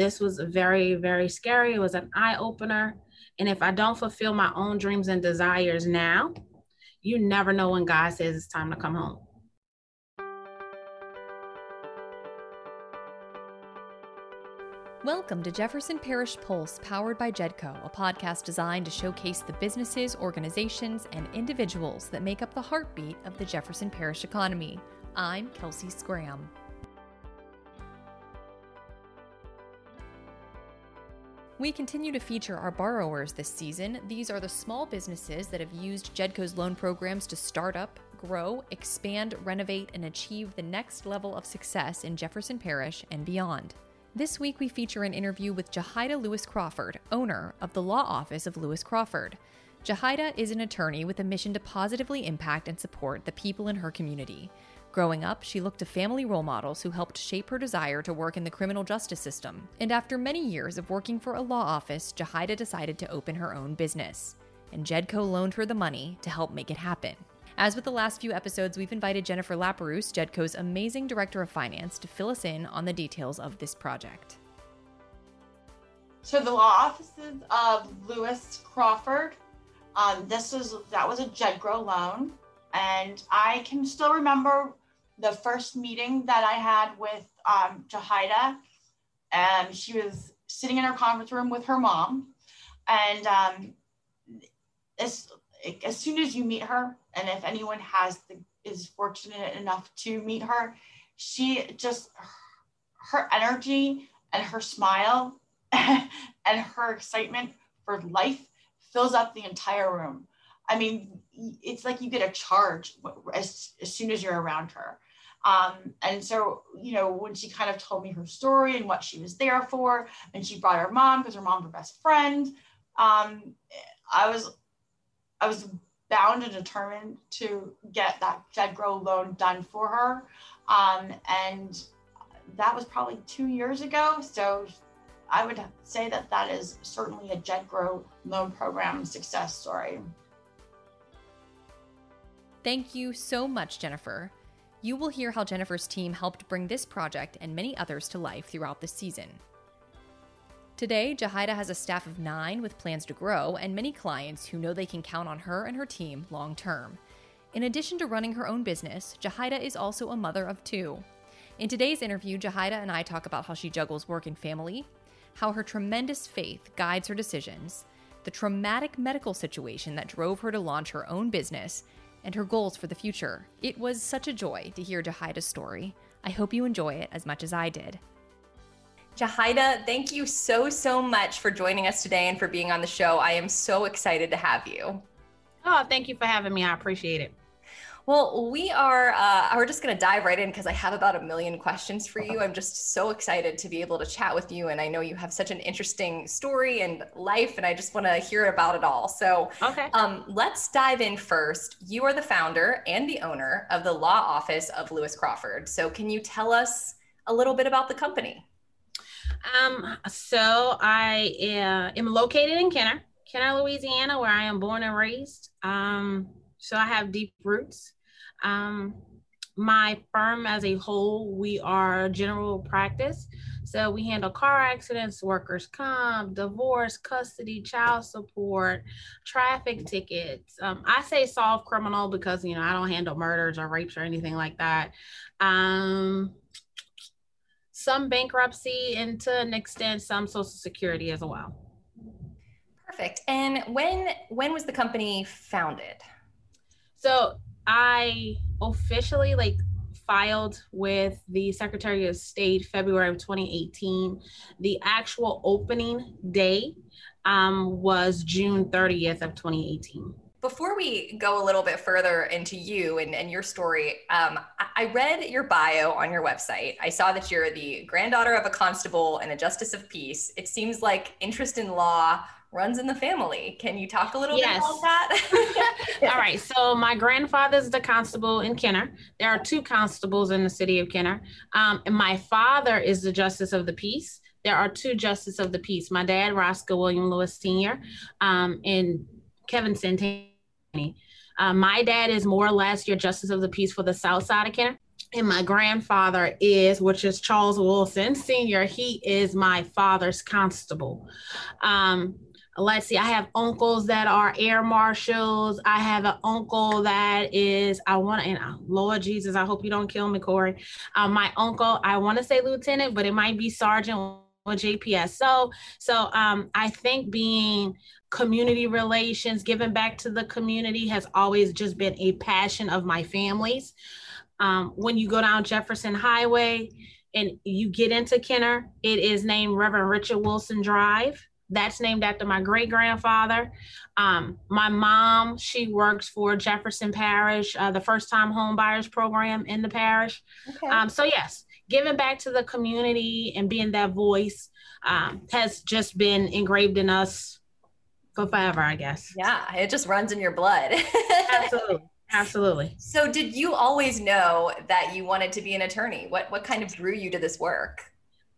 This was very, very scary. It was an eye opener. And if I don't fulfill my own dreams and desires now, you never know when God says it's time to come home. Welcome to Jefferson Parish Pulse, powered by Jedco, a podcast designed to showcase the businesses, organizations, and individuals that make up the heartbeat of the Jefferson Parish economy. I'm Kelsey Scram. We continue to feature our borrowers this season. These are the small businesses that have used Jedco's loan programs to start up, grow, expand, renovate, and achieve the next level of success in Jefferson Parish and beyond. This week, we feature an interview with Jahida Lewis Crawford, owner of the law office of Lewis Crawford. Jahida is an attorney with a mission to positively impact and support the people in her community. Growing up, she looked to family role models who helped shape her desire to work in the criminal justice system. And after many years of working for a law office, Jahida decided to open her own business. And Jedco loaned her the money to help make it happen. As with the last few episodes, we've invited Jennifer Laperouse, Jedco's amazing director of finance, to fill us in on the details of this project. So the law offices of Lewis Crawford, um, this was that was a Jedco loan, and I can still remember the first meeting that I had with um, Jahida, and she was sitting in her conference room with her mom. And um, as, as soon as you meet her, and if anyone has the, is fortunate enough to meet her, she just, her energy and her smile and her excitement for life fills up the entire room. I mean, it's like you get a charge as, as soon as you're around her. Um, and so, you know, when she kind of told me her story and what she was there for, and she brought her mom because her mom's her best friend, um, I was, I was bound and determined to get that Jedco loan done for her. Um, and that was probably two years ago. So I would say that that is certainly a Jedco loan program success story. Thank you so much, Jennifer. You will hear how Jennifer's team helped bring this project and many others to life throughout the season. Today, Jahida has a staff of nine with plans to grow and many clients who know they can count on her and her team long term. In addition to running her own business, Jahida is also a mother of two. In today's interview, Jahida and I talk about how she juggles work and family, how her tremendous faith guides her decisions, the traumatic medical situation that drove her to launch her own business, and her goals for the future. It was such a joy to hear Jahida's story. I hope you enjoy it as much as I did. Jahida, thank you so, so much for joining us today and for being on the show. I am so excited to have you. Oh, thank you for having me. I appreciate it. Well, we are, uh, we're just going to dive right in because I have about a million questions for you. I'm just so excited to be able to chat with you. And I know you have such an interesting story and life, and I just want to hear about it all. So, okay. Um, let's dive in first. You are the founder and the owner of the law office of Lewis Crawford. So, can you tell us a little bit about the company? Um, so I uh, am located in Kenner, Kenner, Louisiana, where I am born and raised. Um, so I have deep roots. Um, my firm as a whole, we are general practice. So we handle car accidents, workers' comp, divorce, custody, child support, traffic tickets. Um, I say soft criminal because you know I don't handle murders or rapes or anything like that. Um, some bankruptcy, and to an extent, some Social Security as well. Perfect. And when when was the company founded? So I officially like filed with the Secretary of State February of 2018. The actual opening day um, was June 30th of 2018. Before we go a little bit further into you and, and your story, um, I read your bio on your website. I saw that you're the granddaughter of a constable and a justice of peace. It seems like interest in law runs in the family. Can you talk a little yes. bit about that? All right. So my grandfather's the constable in Kenner. There are two constables in the city of Kenner. Um, and my father is the justice of the peace. There are two justice of the peace. My dad, Roscoe William Lewis Sr., um, and Kevin Santini. Uh, my dad is more or less your justice of the peace for the south side of Kenner. and my grandfather is, which is Charles Wilson Sr., he is my father's constable. Um, let's see, I have uncles that are air marshals. I have an uncle that is, I want to, and uh, Lord Jesus, I hope you don't kill me, Corey. Um, my uncle, I want to say lieutenant, but it might be sergeant or JPS. So, so um, I think being community relations, giving back to the community has always just been a passion of my family's. Um, when you go down Jefferson Highway and you get into Kenner, it is named Reverend Richard Wilson Drive. That's named after my great grandfather. Um, my mom, she works for Jefferson Parish, uh, the first time home buyers program in the parish. Okay. Um, so, yes, giving back to the community and being that voice um, has just been engraved in us for forever, I guess. Yeah, it just runs in your blood. Absolutely. Absolutely. So, did you always know that you wanted to be an attorney? What what kind of drew you to this work?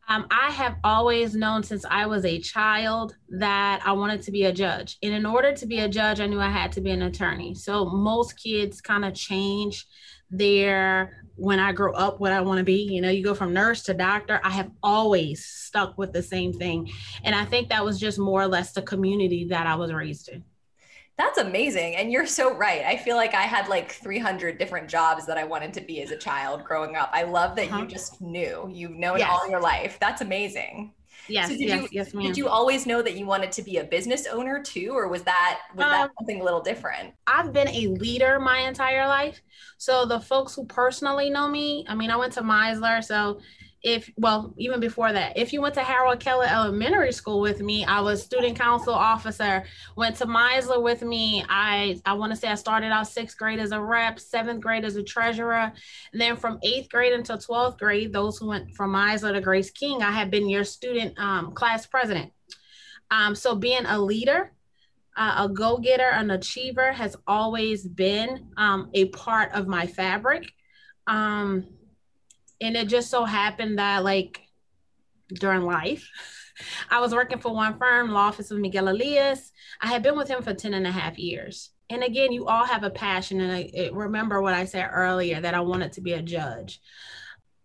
Um, I have always known since I was a child that I wanted to be a judge. And in order to be a judge, I knew I had to be an attorney. So most kids kind of change their when I grow up what I want to be. You know, you go from nurse to doctor. I have always stuck with the same thing. And I think that was just more or less the community that I was raised in. That's amazing. And you're so right. I feel like I had like 300 different jobs that I wanted to be as a child growing up. I love that uh-huh. you just knew. You've known yes. all your life. That's amazing. Yes, so yes, you, yes, ma'am. Did you always know that you wanted to be a business owner too, or was that was um, that something a little different? I've been a leader my entire life. So the folks who personally know me, I mean, I went to Meisler, so if well even before that if you went to harold keller elementary school with me i was student council officer. Went to meisler with me. I i want to say i started out sixth grade as a rep seventh grade as a treasurer. And then from eighth grade until 12th grade those who went from meisler to grace king i had been your student um, class president. Um, so being a leader uh, a go-getter an achiever has always been um, a part of my fabric. Um, and it just so happened that like during life i was working for one firm law office of miguel elias. I had been with him for 10 and a half years. And again you all have a passion and I, remember what i said earlier that i wanted to be a judge.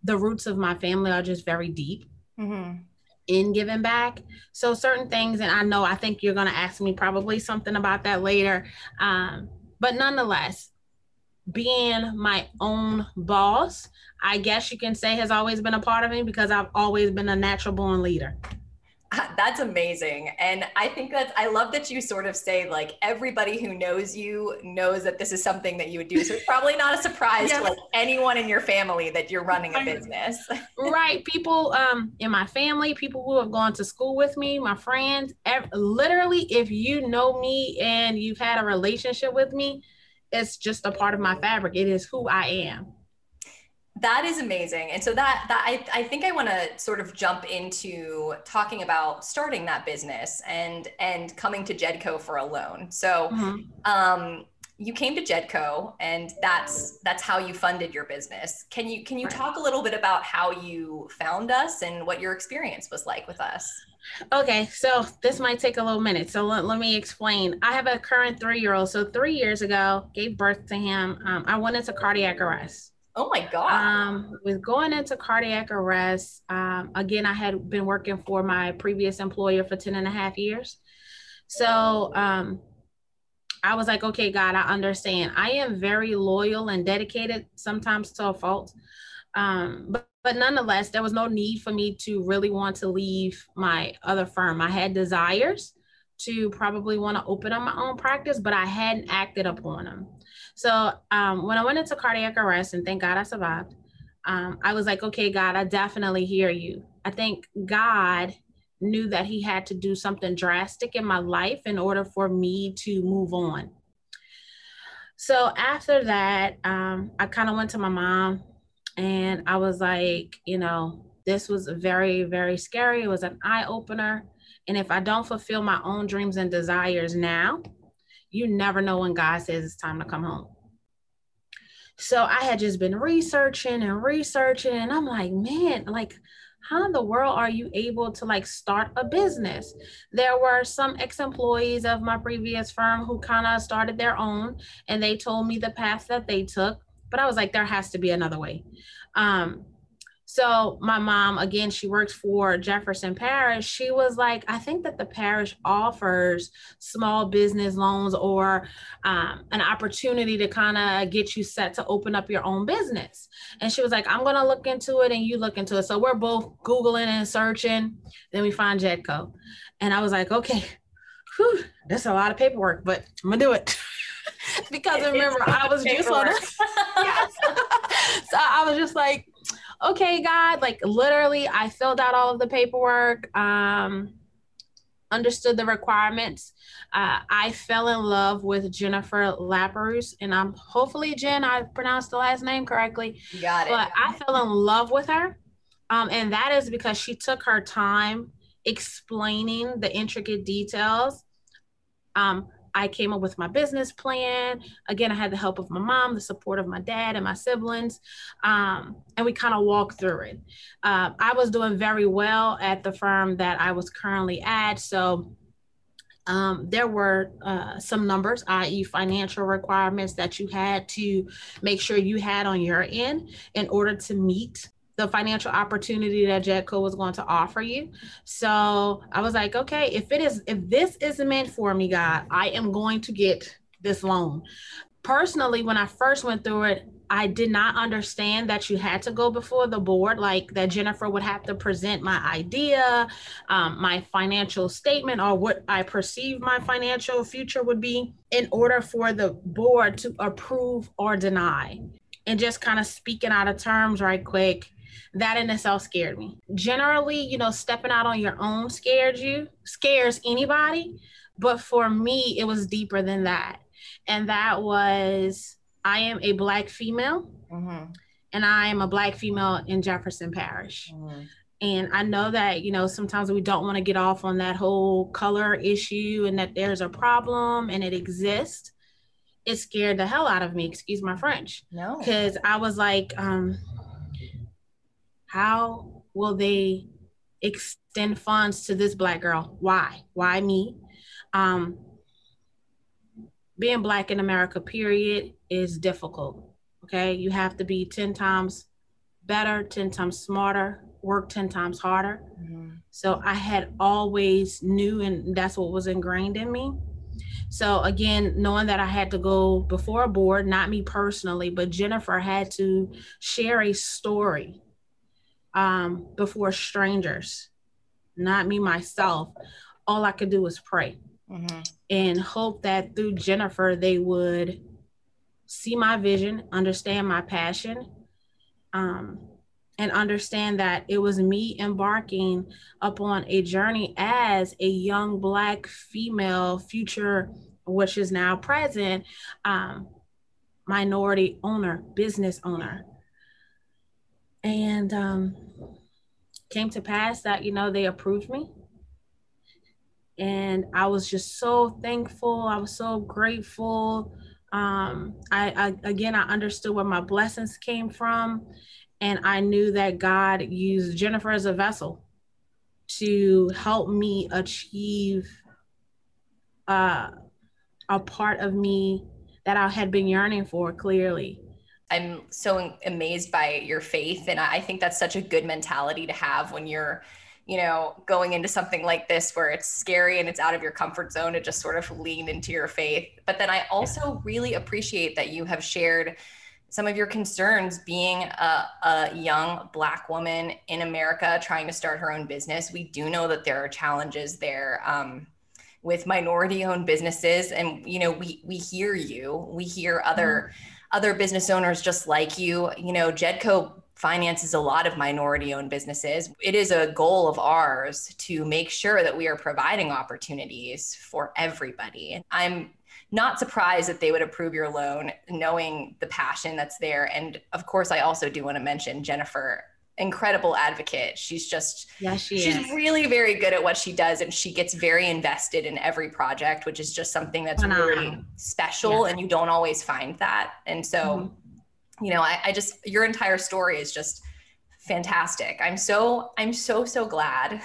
The roots of my family are just very deep mm-hmm. in giving back. So certain things and i know i think you're going to ask me probably something about that later um, but nonetheless being my own boss, I guess you can say has always been a part of me because I've always been a natural born leader. That's amazing. And I think that I love that you sort of say, like, everybody who knows you knows that this is something that you would do. So it's probably not a surprise yes. to like anyone in your family that you're running a business. right. People um, in my family, people who have gone to school with me, my friends, ev- literally, if you know me and you've had a relationship with me, it's just a part of my fabric. It is who I am. That is amazing. And so that that I, I think I want to sort of jump into talking about starting that business and and coming to Jedco for a loan. So mm-hmm. um you came to Jedco and that's that's how you funded your business. Can you can you talk a little bit about how you found us and what your experience was like with us? Okay, so this might take a little minute. So let, let me explain. I have a current three year old. So three years ago, gave birth to him. Um, I went into cardiac arrest. Oh my God. Um, with going into cardiac arrest, um, again, I had been working for my previous employer for 10 and a half years. So um, I was like, okay, God, I understand. I am very loyal and dedicated, sometimes to a fault. Um, but but nonetheless, there was no need for me to really want to leave my other firm. I had desires to probably want to open up my own practice, but I hadn't acted upon them. So um, when I went into cardiac arrest, and thank God I survived, um, I was like, okay, God, I definitely hear you. I think God knew that He had to do something drastic in my life in order for me to move on. So after that, um, I kind of went to my mom and I was like, you know, this was very, very scary. It was an eye opener. And if I don't fulfill my own dreams and desires now, you never know when God says it's time to come home. So I had just been researching and researching, and I'm like, man, like, how in the world are you able to like start a business? There were some ex employees of my previous firm who kind of started their own, and they told me the path that they took but I was like, there has to be another way. Um, so my mom, again, she works for Jefferson Parish. She was like, I think that the parish offers small business loans or um, an opportunity to kind of get you set to open up your own business. And she was like, I'm gonna look into it and you look into it. So we're both Googling and searching. Then we find Jedco. And I was like, okay, whew, that's a lot of paperwork, but I'm gonna do it. because remember, I was just on it. so I was just like, okay, God, like literally, I filled out all of the paperwork, um, understood the requirements. Uh, I fell in love with Jennifer Laperouse, and I'm hopefully Jen, I pronounced the last name correctly. You got it. But I fell in love with her, um, and that is because she took her time explaining the intricate details. Um, I came up with my business plan. Again, I had the help of my mom, the support of my dad and my siblings, um, and we kind of walked through it. Uh, I was doing very well at the firm that I was currently at, so um, there were uh, some numbers, i.e., financial requirements that you had to make sure you had on your end in order to meet the financial opportunity that Jedco was going to offer you. So I was like, okay, if it is, if this is meant for me, God, I am going to get this loan. Personally, when I first went through it, I did not understand that you had to go before the board, like that Jennifer would have to present my idea, um, my financial statement, or what I perceive my financial future would be in order for the board to approve or deny. And just kind of speaking out of terms right quick, that in itself scared me. Generally, you know, stepping out on your own scared you, scares anybody. But for me, it was deeper than that. And that was I am a Black female, mm-hmm. and I am a Black female in Jefferson Parish. Mm-hmm. And I know that, you know, sometimes we don't want to get off on that whole color issue and that there's a problem and it exists. It scared the hell out of me, excuse my French. No. Because I was like, um, how will they extend funds to this black girl? Why? Why me? Um, being black in America, period, is difficult. Okay. You have to be 10 times better, 10 times smarter, work 10 times harder. Mm-hmm. So I had always knew, and that's what was ingrained in me. So again, knowing that I had to go before a board, not me personally, but Jennifer had to share a story um, before strangers, not me myself. All I could do was pray mm-hmm. and hope that through Jennifer, they would see my vision, understand my passion, um, and understand that it was me embarking upon a journey as a young Black female, future, which is now present, um, minority owner, business owner and um, came to pass that you know they approved me. And i was just so thankful. I was so grateful. Um, I, I again i understood where my blessings came from. And i knew that god used jennifer as a vessel to help me achieve uh, a part of me that i had been yearning for clearly I'm so amazed by your faith. And I think that's such a good mentality to have when you're, you know, going into something like this where it's scary and it's out of your comfort zone to just sort of lean into your faith. But then I also really appreciate that you have shared some of your concerns being a, a young Black woman in America trying to start her own business. We do know that there are challenges there. Um, with minority owned businesses and you know we we hear you we hear other mm-hmm other business owners just like you. You know, Jedco finances a lot of minority owned businesses. It is a goal of ours to make sure that we are providing opportunities for everybody. I'm not surprised that they would approve your loan knowing the passion that's there and of course I also do want to mention Jennifer incredible advocate. She's just yeah, she she's is. really very good at what she does and she gets very invested in every project, which is just something that's really special yeah. and you don't always find that. And so, mm-hmm. you know, I, I just your entire story is just fantastic. I'm so I'm so so glad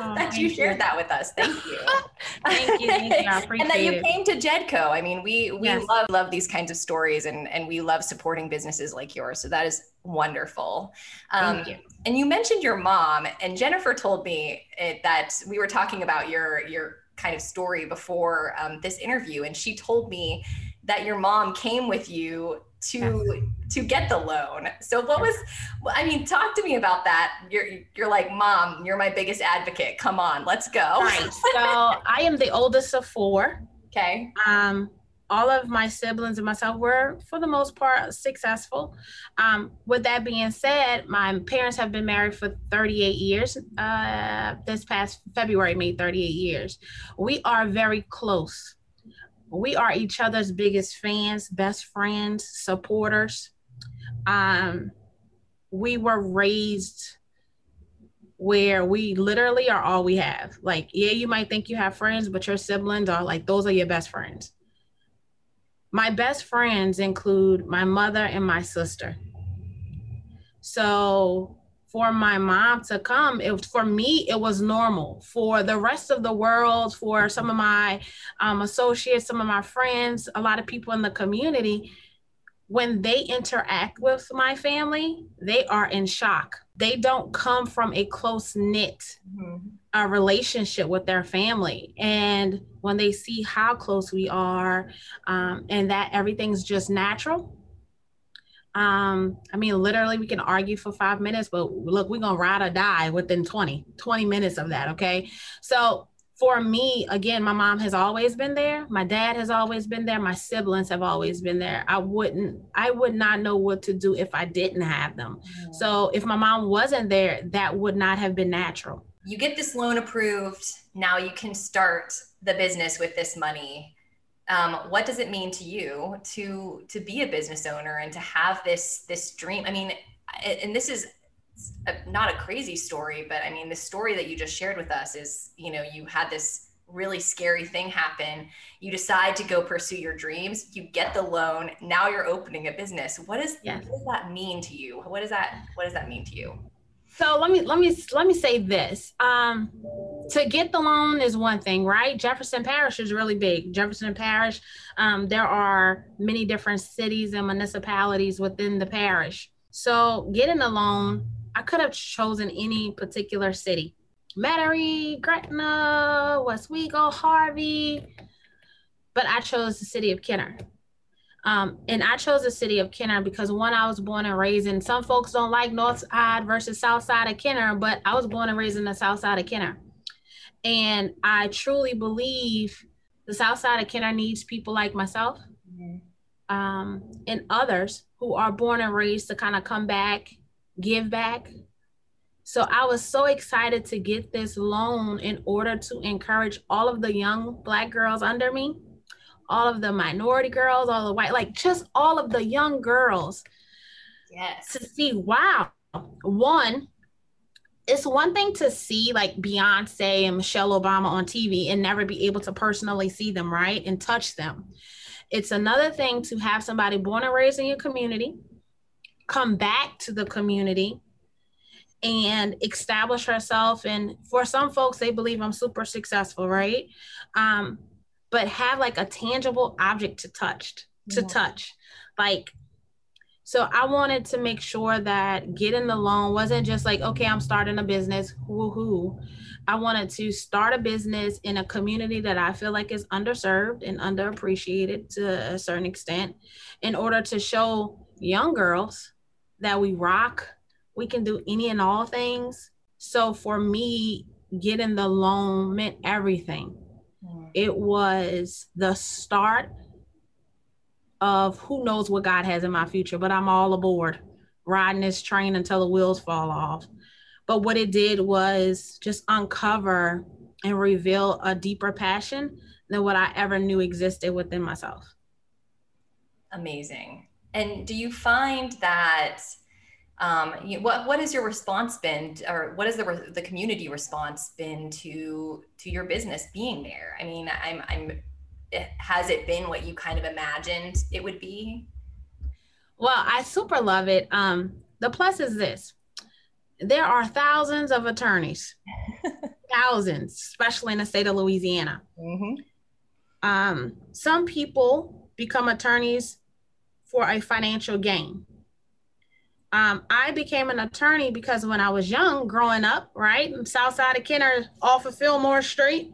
oh, that you shared you. that with us. Thank you. Thank you, thank you. And that you it. came to Jedco. I mean, we we Yes. love love these kinds of stories, and and we love supporting businesses like yours. So that is wonderful. Um, Thank you. And you mentioned your mom, and Jennifer told me it, that we were talking about your your kind of story before um, this interview, and she told me that your mom came with you to to get the loan. So what was? I mean, talk to me about that. You're you're like, mom, you're my biggest advocate. Come on, let's go. Right. So I am the oldest of four. Okay. Um, all of my siblings and myself were, for the most part, successful. Um, with that being said, my parents have been married for 38 years. Uh, this past February made 38 years. We are very close. We are each other's biggest fans, best friends, supporters. Um, we were raised where we literally are all we have. Like, yeah, you might think you have friends, but your siblings are like, those are your best friends. My best friends include my mother and my sister. So for my mom to come, it for me, it was normal. For the rest of the world, for some of my um, associates, some of my friends, a lot of people in the community, when they interact with my family, they are in shock. They don't come from a close knit a relationship with their family. And when they see how close we are um, and that everything's just natural, um, I mean, literally, we can argue for five minutes, but look, we're going to ride or die within 20, 20 minutes of that. Okay. So for me, again, my mom has always been there. My dad has always been there. My siblings have always been there. I wouldn't, I would not know what to do if I didn't have them. So if my mom wasn't there, that would not have been natural. you get this loan approved. Now you can start the business with this money. Um, what does it mean to you to to be a business owner and to have this this dream? I mean, and this is a, not a crazy story, but I mean, the story that you just shared with us is, you know, you had this really scary thing happen. You decide to go pursue your dreams. You get the loan. Now you're opening a business. What is Yes. what does that mean to you? What does that what does that mean to you? So let me let me let me say this. Um, to get the loan is one thing, right? Jefferson Parish is really big. Jefferson Parish, um, there are many different cities and municipalities within the parish. So getting the loan, I could have chosen any particular city. Metairie, Gretna, Westwego, Harvey, but I chose the city of Kenner. Um, and I chose the city of Kenner because one, I was born and raised in. Some folks don't like North Side versus South Side of Kenner, but I was born and raised in the South Side of Kenner, and I truly believe the South Side of Kenner needs people like myself um, and others who are born and raised to kind of come back, give back. So I was so excited to get this loan in order to encourage all of the young Black girls under me all of the minority girls, all the white, like just all of the young girls Yes. to see, wow, one, it's one thing to see like Beyonce and Michelle Obama on TV and never be able to personally see them, right? And touch them. It's another thing to have somebody born and raised in your community come back to the community and establish herself. And for some folks, they believe I'm super successful, right? Um, but have like a tangible object to touch to Yeah. touch. Like so i wanted to make sure that getting the loan wasn't just like okay i'm starting a business woohoo. I wanted to start a business in a community that i feel like is underserved and underappreciated to a certain extent in order to show young girls that we rock we can do any and all things. So for me getting the loan meant everything it was the start of who knows what God has in my future, but I'm all aboard riding this train until the wheels fall off. But what it did was just uncover and reveal a deeper passion than what I ever knew existed within myself. Amazing. And do you find that um, you, what what has your response been, or what has the the community response been to to your business being there? I mean, I'm I'm has it been what you kind of imagined it would be? Well, I super love it. Um, the plus is this there are thousands of attorneys, thousands, especially in the state of Louisiana. Mm-hmm. Um, some people become attorneys for a financial gain. Um, I became an attorney because when I was young, growing up, right, south side of Kenner, off of Fillmore Street,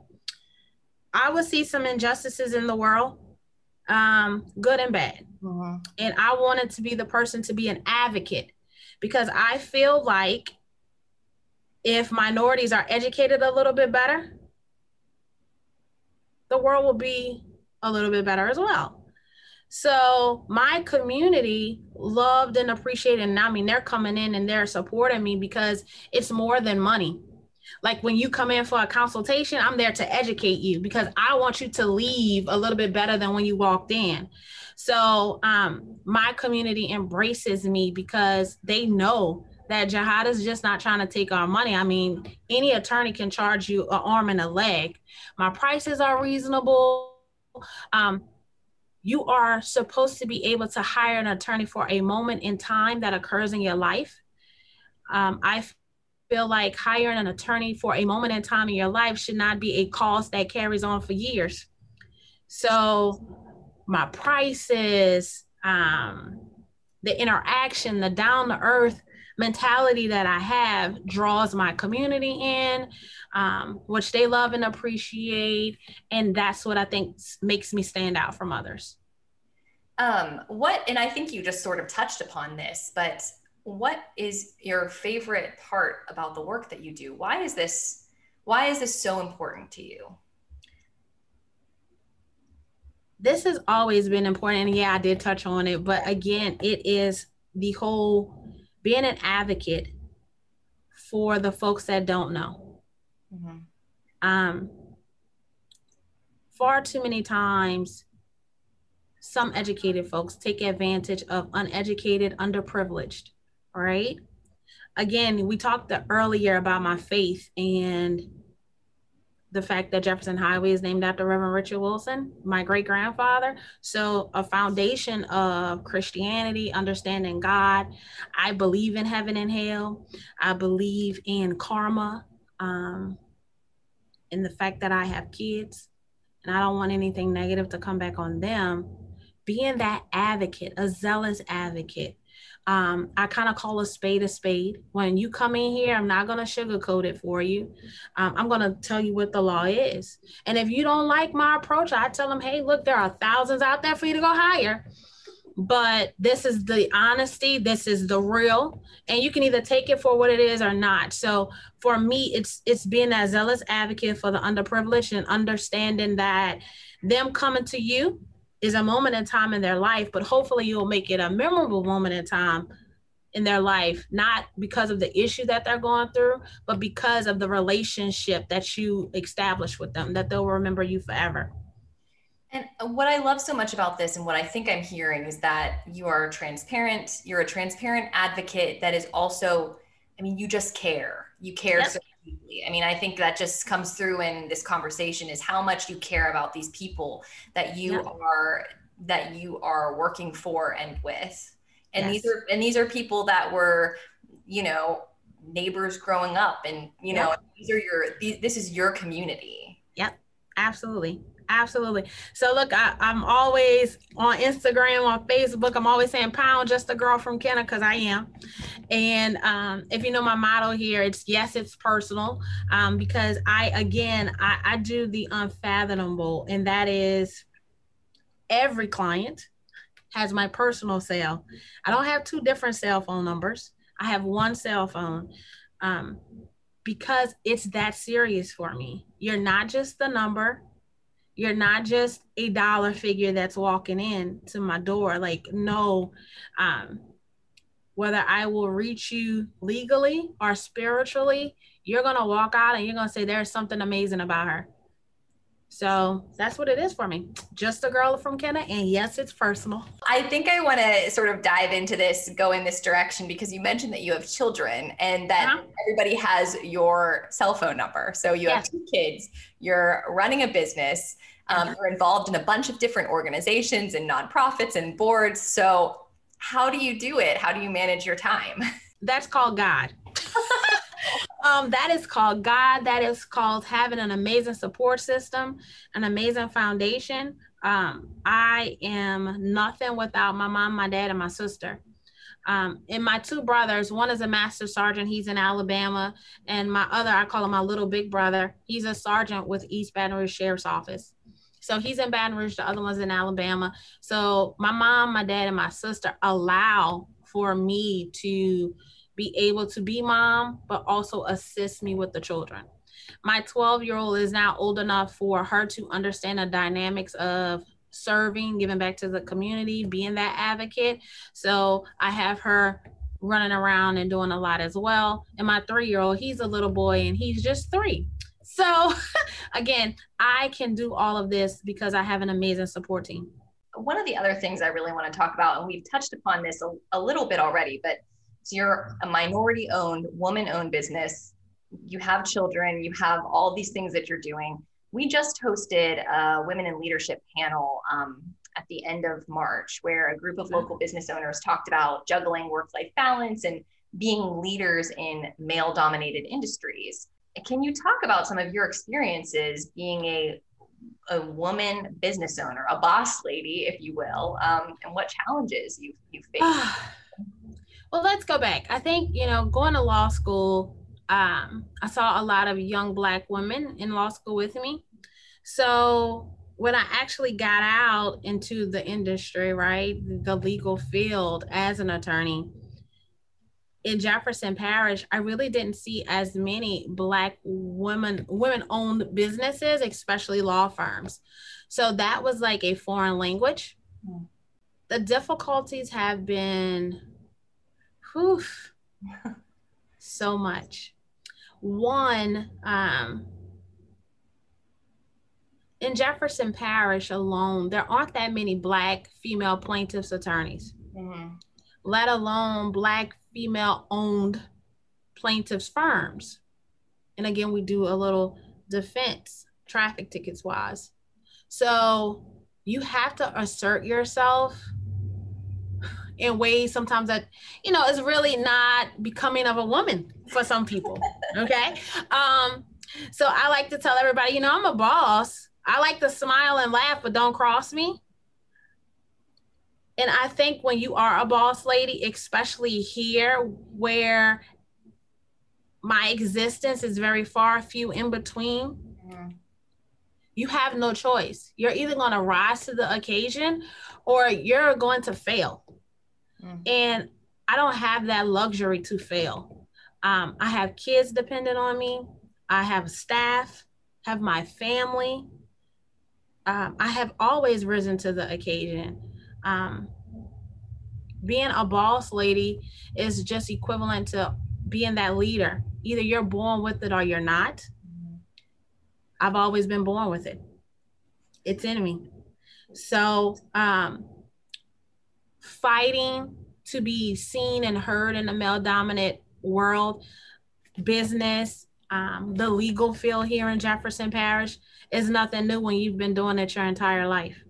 I would see some injustices in the world, um, good and bad. Mm-hmm. And I wanted to be the person to be an advocate because I feel like if minorities are educated a little bit better, the world will be a little bit better as well. So my community loved and appreciated, and I mean, they're coming in and they're supporting me because it's more than money. Like when you come in for a consultation, I'm there to educate you because I want you to leave a little bit better than when you walked in. So um, my community embraces me because they know that Jahida is just not trying to take our money. I mean, any attorney can charge you an arm and a leg. My prices are reasonable. Um, you are supposed to be able to hire an attorney for a moment in time that occurs in your life. Um, I feel like hiring an attorney for a moment in time in your life should not be a cost that carries on for years. So, my prices, um, the interaction, the down to earth mentality that I have draws my community in, um, which they love and appreciate. And that's what I think makes me stand out from others. Um, what, and I think you just sort of touched upon this, but what is your favorite part about the work that you do? Why is this, why is this so important to you? This has always been important. And yeah, I did touch on it, but again, it is the whole being an advocate for the folks that don't know. Mm-hmm. Um, far too many times, some educated folks take advantage of uneducated, underprivileged, right? Again, we talked earlier about my faith and the fact that Jefferson Highway is named after Reverend Richard Wilson, my great grandfather. So, a foundation of Christianity, understanding God. I believe in heaven and hell. I believe in karma, um, in the fact that I have kids, and I don't want anything negative to come back on them. Being that advocate, a zealous advocate, um, I kind of call a spade a spade. When you come in here, I'm not going to sugarcoat it for you. Um, I'm going to tell you what the law is. And if you don't like my approach, I tell them, hey, look, there are thousands out there for you to go hire. But this is the honesty, this is the real, and you can either take it for what it is or not. So for me, it's it's being a zealous advocate for the underprivileged and understanding that them coming to you is a moment in time in their life, but hopefully you'll make it a memorable moment in time in their life, not because of the issue that they're going through, but because of the relationship that you establish with them, that they'll remember you forever. And what I love so much about this, and what I think I'm hearing, is that you are transparent. You're a transparent advocate that is also, I mean, you just care. You care yep. so deeply. I mean, I think that just comes through in this conversation is how much you care about these people that you yeah. are that you are working for and with. And yes. these are and these are people that were, you know, neighbors growing up and you know, these are your these, this is your community. Yep. Absolutely. Absolutely. So look, I, am always on Instagram, on Facebook. I'm always saying pound just a girl from Kenner because I am. And um, if you know my motto here, it's yes, it's personal. Um, because I again I, I do the unfathomable, and that is every client has my personal cell. I don't have two different cell phone numbers. I have one cell phone. Um, because it's that serious for me. You're not just the number, you're not just a dollar figure that's walking in to my door. Like no um whether i will reach you legally or spiritually you're going to walk out and you're going to say there's something amazing about her so that's what it is for me. Just a girl from Kenner. And yes, it's personal. I think I want to sort of dive into this, go in this direction, because you mentioned that you have children and that uh-huh. everybody has your cell phone number. So you yes. have two kids, you're running a business, um, you're involved in a bunch of different organizations and nonprofits and boards. So, how do you do it? How do you manage your time? That's called God. Um, that is called God. That is called having an amazing support system, an amazing foundation. Um, I am nothing without my mom, my dad, and my sister. Um, and my two brothers, one is a master sergeant, he's in Alabama, and my other, I call him my little big brother, he's a sergeant with East Baton Rouge Sheriff's Office. So he's in Baton Rouge, the other one's in Alabama. So my mom, my dad, and my sister allow for me to be able to be mom, but also assist me with the children. My 12 year old is now old enough for her to understand the dynamics of serving, giving back to the community, being that advocate. So I have her running around and doing a lot as well. And my three year old, he's a little boy and he's just three. So again, I can do all of this because I have an amazing support team. One of the other things I really want to talk about, and we've touched upon this a, a little bit already, but so you're a minority owned, woman owned business. You have children, you have all these things that you're doing we just hosted a women in leadership panel um, at the end of March, where a group of local business owners talked about juggling work life balance and being leaders in male dominated industries. Can you talk about some of your experiences being a a woman business owner, a boss lady, if you will, um, and what challenges you you faced? Well, let's go back. I think you know, going to law school um, I saw a lot of young Black women in law school with me. So when I actually got out into the industry, right, the legal field as an attorney in Jefferson Parish, I really didn't see as many Black women women owned businesses, especially law firms. So that was like a foreign language. Mm. The difficulties have been, whew, so much. One, um, in Jefferson Parish alone, there aren't that many Black female plaintiffs' attorneys, mm-hmm. let alone Black female owned plaintiffs' firms. And again, we do a little defense traffic tickets wise. So you have to assert yourself in ways sometimes that you know is really not becoming of a woman for some people okay? Um so i like to tell everybody you know i'm a boss. I like to smile and laugh but don't cross me. And i think when you are a boss lady especially here where my existence is very far few in between mm-hmm. you have no choice. You're either going to rise to the occasion or you're going to fail Mm-hmm. And I don't have that luxury to fail. Um, I have kids dependent on me. I have staff, have my family. Um, I have always risen to the occasion. Um, being a boss lady is just equivalent to being that leader. Either you're born with it or you're not. Mm-hmm. I've always been born with it. It's in me. So, um, fighting to be seen and heard in a male dominant world, business, um, the legal field here in Jefferson Parish is nothing new when you've been doing it your entire life.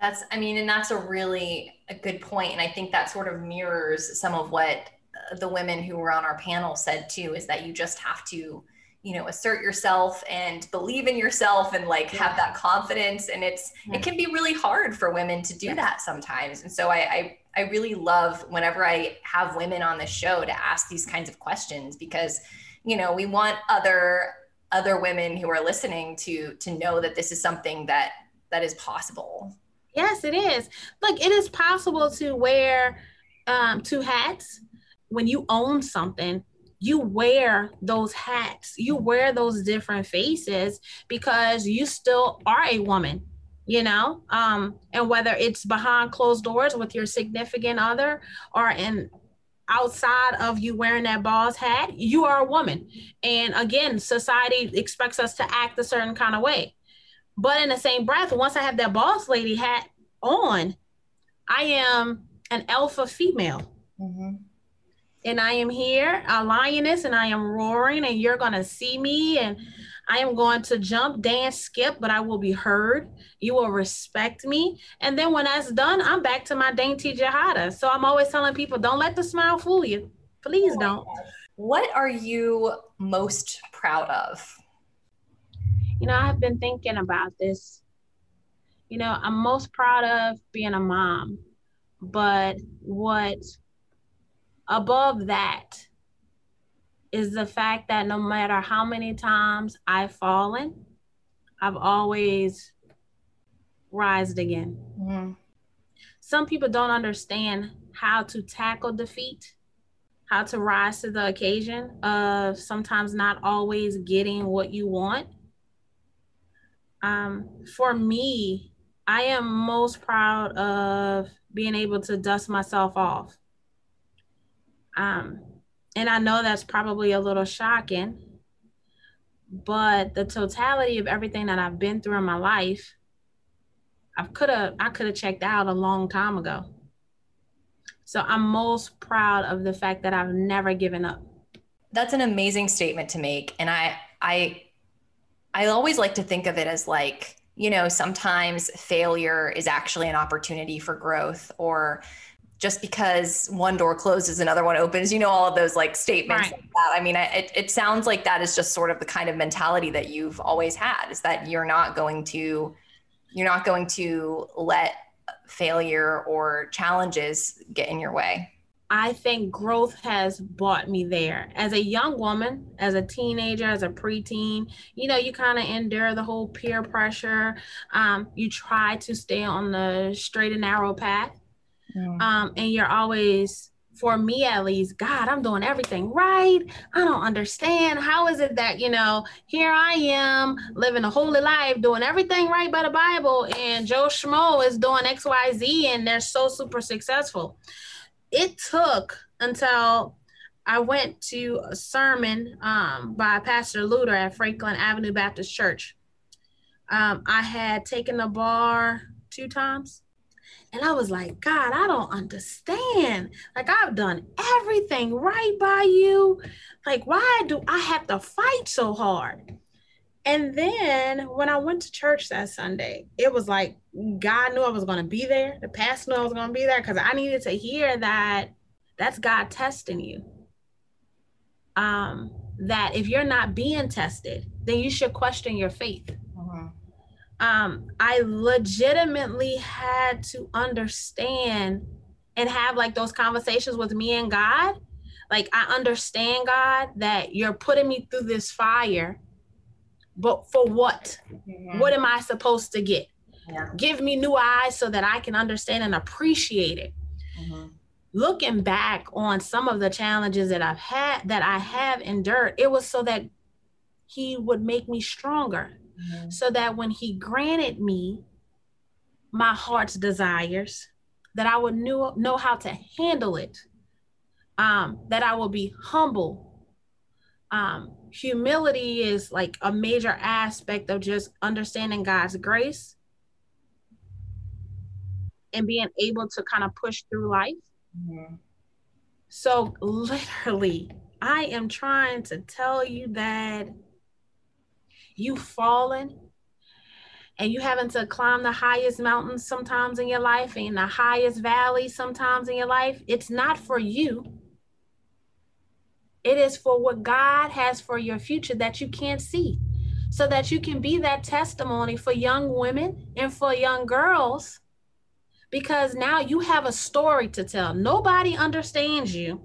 That's, I mean, and that's a really a good point. And I think that sort of mirrors some of what the women who were on our panel said too, is that you just have to you know assert yourself and believe in yourself and like yeah. have that confidence and it's yeah. it can be really hard for women to do yeah. that sometimes and so I, I i really love whenever i have women on the show to ask these kinds of questions because you know we want other other women who are listening to to know that this is something that that is possible yes it is look it is possible to wear um, two hats when you own something you wear those hats, you wear those different faces because you still are a woman, you know? Um, and whether it's behind closed doors with your significant other or in outside of you wearing that boss hat, you are a woman. And again, society expects us to act a certain kind of way. But in the same breath, once I have that boss lady hat on, I am an alpha female. Mm-hmm and I am here, a lioness, and I am roaring, and you're going to see me, and I am going to jump, dance, skip, but I will be heard. You will respect me. And then when that's done, I'm back to my dainty Jahida. So I'm always telling people don't let the smile fool you. Please oh don't. What are you most proud of? You know, I've been thinking about this. You know, I'm most proud of being a mom, but what above that is the fact that no matter how many times I've fallen, I've always rised again. Mm-hmm. Some people don't understand how to tackle defeat how to rise to the occasion of sometimes not always getting what you want. Um, for me, I am most proud of being able to dust myself off. Um, and I know that's probably a little shocking, but the totality of everything that I've been through in my life, I could have I could have checked out a long time ago. So I'm most proud of the fact that I've never given up. That's an amazing statement to make. And I, I, I always like to think of it as like, you know, sometimes failure is actually an opportunity for growth or just because one door closes, another one opens, you know, all of those like statements right. like that. I mean, I, it, it sounds like that is just sort of the kind of mentality that you've always had is that you're not going to, you're not going to let failure or challenges get in your way? I think growth has brought me there. As a young woman, as a teenager, as a preteen, you know, you kind of endure the whole peer pressure. Um, you try to stay on the straight and narrow path. Mm. Um, and you're always for me at least, God, I'm doing everything right. I don't understand. How is it that, you know, here I am living a holy life, doing everything right by the Bible, and Joe Schmo is doing XYZ and they're so super successful. It took until I went to a sermon um, by Pastor Luter at Franklin Avenue Baptist Church. Um, I had taken the bar two times and I was like, God, I don't understand. Like, I've done everything right by you. Like, why do I have to fight so hard? And then when I went to church that Sunday, it was like God knew I was going to be there. The pastor knew I was going to be there because I needed to hear that that's God testing you. Um, that if you're not being tested, then you should question your faith um, I legitimately had to understand and have like those conversations with me and God. Like, I understand, God, that you're putting me through this fire, but for what? Mm-hmm. What am I supposed to get? Yeah. Give me new eyes so that I can understand and appreciate it. Mm-hmm. Looking back on some of the challenges that I've had, that I have endured, it was so that He would make me stronger mm-hmm. so that when he granted me my heart's desires, that I would know, know how to handle it, um, that I will be humble. Um, humility is like a major aspect of just understanding God's grace and being able to kind of push through life. Mm-hmm. So, literally, I am trying to tell you that you've fallen and you having to climb the highest mountains sometimes in your life and the highest valley sometimes in your life, it's not for you. It is for what God has for your future that you can't see. So that you can be that testimony for young women and for young girls. Because now you have a story to tell. Nobody understands you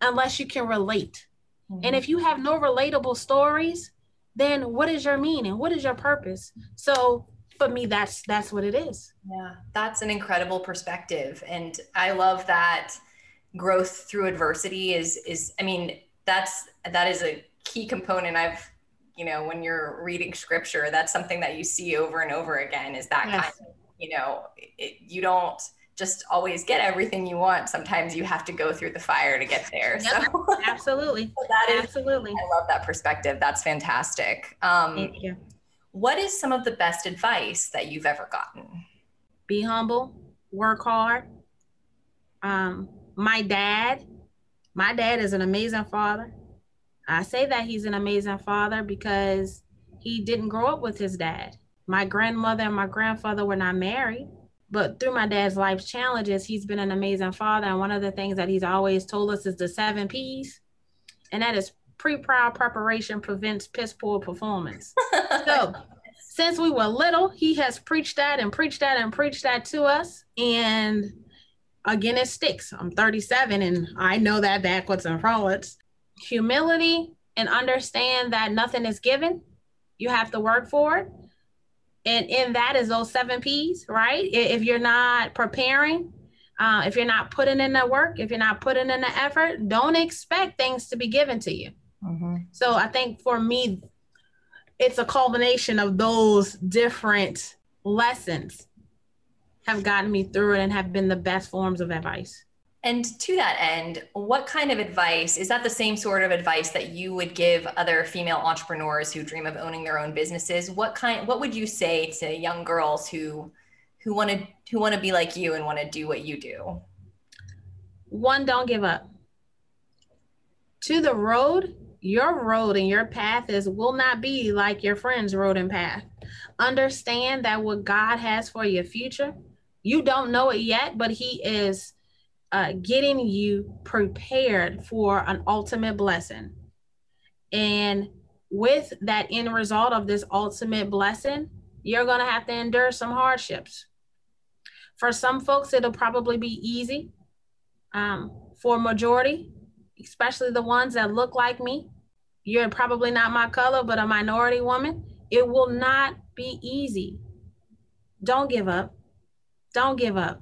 unless you can relate. Mm-hmm. And if you have no relatable stories, then what is your meaning? What is your purpose? So for me, that's that's what it is. Yeah, that's an incredible perspective, and I love that growth through adversity is is. I mean, that's that is a key component. I've you know when you're reading scripture, that's something that you see over and over again. Is that yes. kind of you know it, you don't just always get everything you want. Sometimes you have to go through the fire to get there. Yep, so absolutely. so that is absolutely. I love that perspective. That's fantastic. Um, Thank you. What is some of the best advice that you've ever gotten? Be humble, work hard. Um, my dad, my dad is an amazing father. I say that he's an amazing father because he didn't grow up with his dad. My grandmother and my grandfather were not married But through my dad's life challenges, he's been an amazing father. And one of the things that he's always told us is the seven P's, and that is pre proud preparation prevents piss poor performance. so since we were little, he has preached that and preached that and preached that to us. And again, it sticks. I'm 37 and I know that backwards and forwards. Humility and understand that nothing is given. You have to work for it. And in that is those seven P's, right? If you're not preparing, uh, if you're not putting in the work, if you're not putting in the effort, don't expect things to be given to you. Mm-hmm. So I think for me, it's a culmination of those different lessons have gotten me through it and have been the best forms of advice. And to that end, what kind of advice is that the same sort of advice that you would give other female entrepreneurs who dream of owning their own businesses? What kind what would you say to young girls who who want to who want to be like you and want to do what you do? One, don't give up. To the road, your road and your path is will not be like your friend's road and path. Understand that what God has for your future, you don't know it yet, but He is uh, getting you prepared for an ultimate blessing. And with that end result of this ultimate blessing, you're going to have to endure some hardships. For some folks, it'll probably be easy. Um, for majority, especially the ones that look like me, you're probably not my color, but a minority woman, it will not be easy. Don't give up. Don't give up.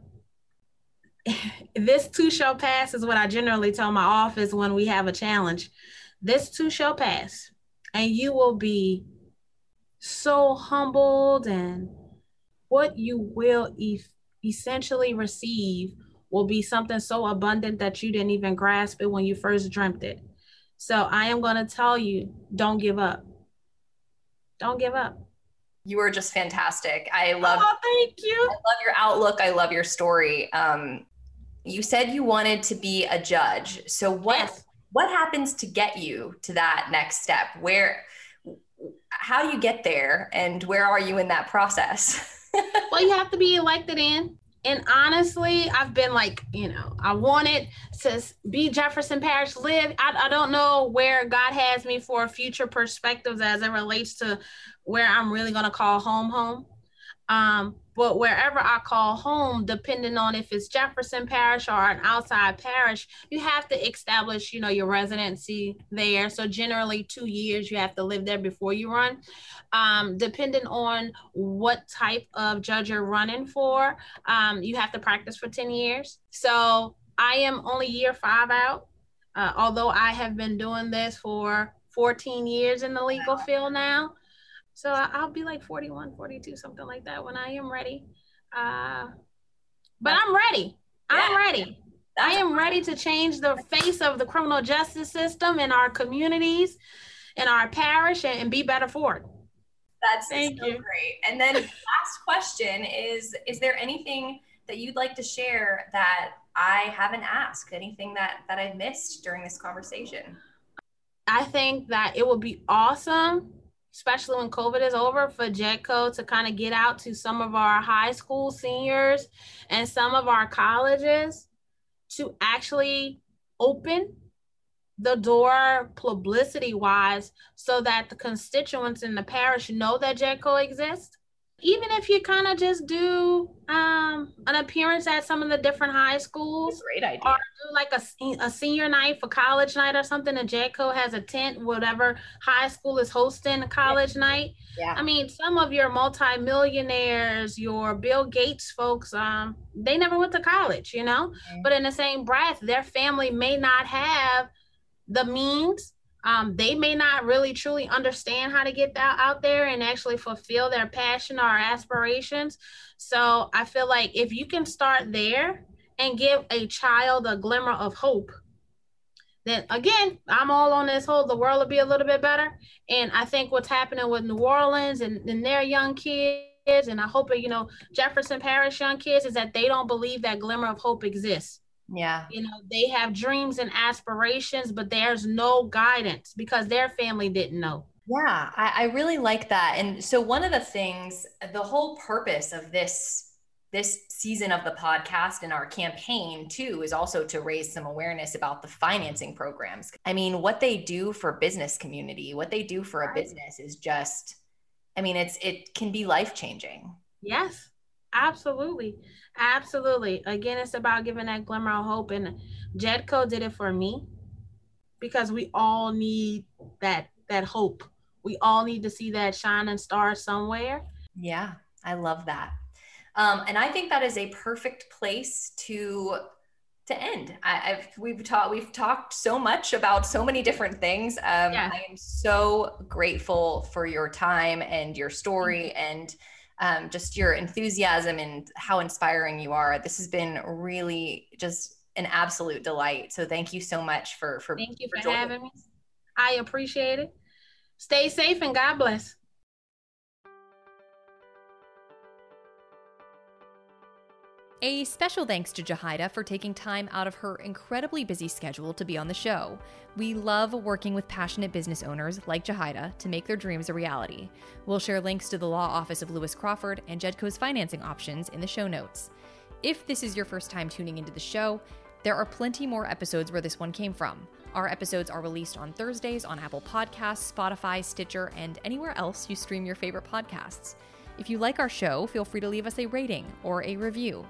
this too shall pass is what I generally tell my office when we have a challenge. This too shall pass, and you will be so humbled, and what you will e- essentially receive will be something so abundant that you didn't even grasp it when you first dreamt it. So I am going to tell you don't give up. Don't give up. You are just fantastic. I love. Oh, thank you. I love your outlook. I love your story. Um, you said you wanted to be a judge. So what yes. what happens to get you to that next step? Where how do you get there and where are you in that process? well, you have to be elected in. And honestly, I've been like, you know, I wanted to be Jefferson Parish live. I, I don't know where God has me for future perspectives as it relates to where I'm really going to call home home. Um, but wherever I call home, depending on if it's Jefferson Parish or an outside parish, you have to establish, you know, your residency there. So generally, two years you have to live there before you run. Um, depending on what type of judge you're running for, um, you have to practice for ten years. So I am only year five out, uh, although I have been doing this for 14 years in the legal field now. So I'll be like 41, 42, something like that when I am ready. Uh, but I'm ready. I'm ready. I am ready to change the face of the criminal justice system in our communities, in our parish, and, be better for it. That's Thank so you. great. And then last question is is there anything that you'd like to share that I haven't asked? Anything that that I missed during this conversation? I think that it would be awesome especially when COVID is over, for JEDCO to kind of get out to some of our high school seniors and some of our colleges to actually open the door publicity wise so that the constituents in the parish know that JEDCO exists even if you kind of just do um, an appearance at some of the different high schools, great idea. Or do like a, a senior night for college night or something. And JEDCO has a tent, whatever high school is hosting a college yeah. night. Yeah. I mean, some of your multimillionaires, your Bill Gates folks, um, they never went to college, you know. Okay. But in the same breath, their family may not have the means um, they may not really truly understand how to get that out there and actually fulfill their passion or aspirations. So I feel like if you can start there and give a child a glimmer of hope, then again, I'm all on this whole the world will be a little bit better. And I think what's happening with New Orleans and, and their young kids, and I hope you know Jefferson Parish young kids, is that they don't believe that glimmer of hope exists. Yeah. You know, they have dreams and aspirations, but there's no guidance because their family didn't know. Yeah, I, I really like that. And so, one of the things, the whole purpose of this this season of the podcast and our campaign too is also to raise some awareness about the financing programs. I mean, what they do for business community, what they do for a business is just I mean, it's it can be life-changing. Yes. Absolutely. Absolutely. Again, it's about giving that glimmer of hope and Jedco did it for me because we all need that that hope. We all need to see that shining star somewhere. Yeah, I love that. Um, and I think that is a perfect place to to end. I, have we've talked we've talked so much about so many different things. Um, yeah. I am so grateful for your time and your story and um, just your enthusiasm and how inspiring you are. This has been really just an absolute delight. So thank you so much for for thank you for, for having me. I appreciate it. Stay safe and God bless. A special thanks to Jahida for taking time out of her incredibly busy schedule to be on the show. We love working with passionate business owners like Jahida to make their dreams a reality. We'll share links to the law office of Lewis Crawford and Jedco's financing options in the show notes. If this is your first time tuning into the show, there are plenty more episodes where this one came from. Our episodes are released on Thursdays on Apple Podcasts, Spotify, Stitcher, and anywhere else you stream your favorite podcasts. If you like our show, feel free to leave us a rating or a review.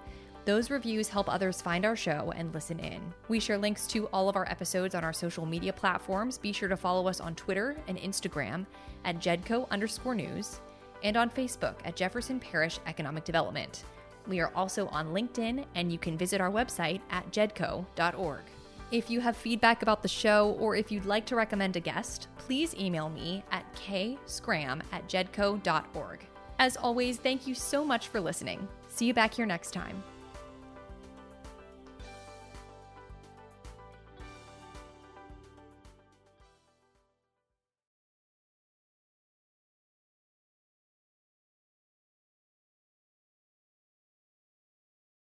Those reviews help others find our show and listen in. We share links to all of our episodes on our social media platforms. Be sure to follow us on Twitter and Instagram at Jedco underscore news and on Facebook at Jefferson Parish Economic Development. We are also on LinkedIn, and you can visit our website at jedco.org. If you have feedback about the show or if you'd like to recommend a guest, please email me at kscram at jedco.org. As always, thank you so much for listening. See you back here next time.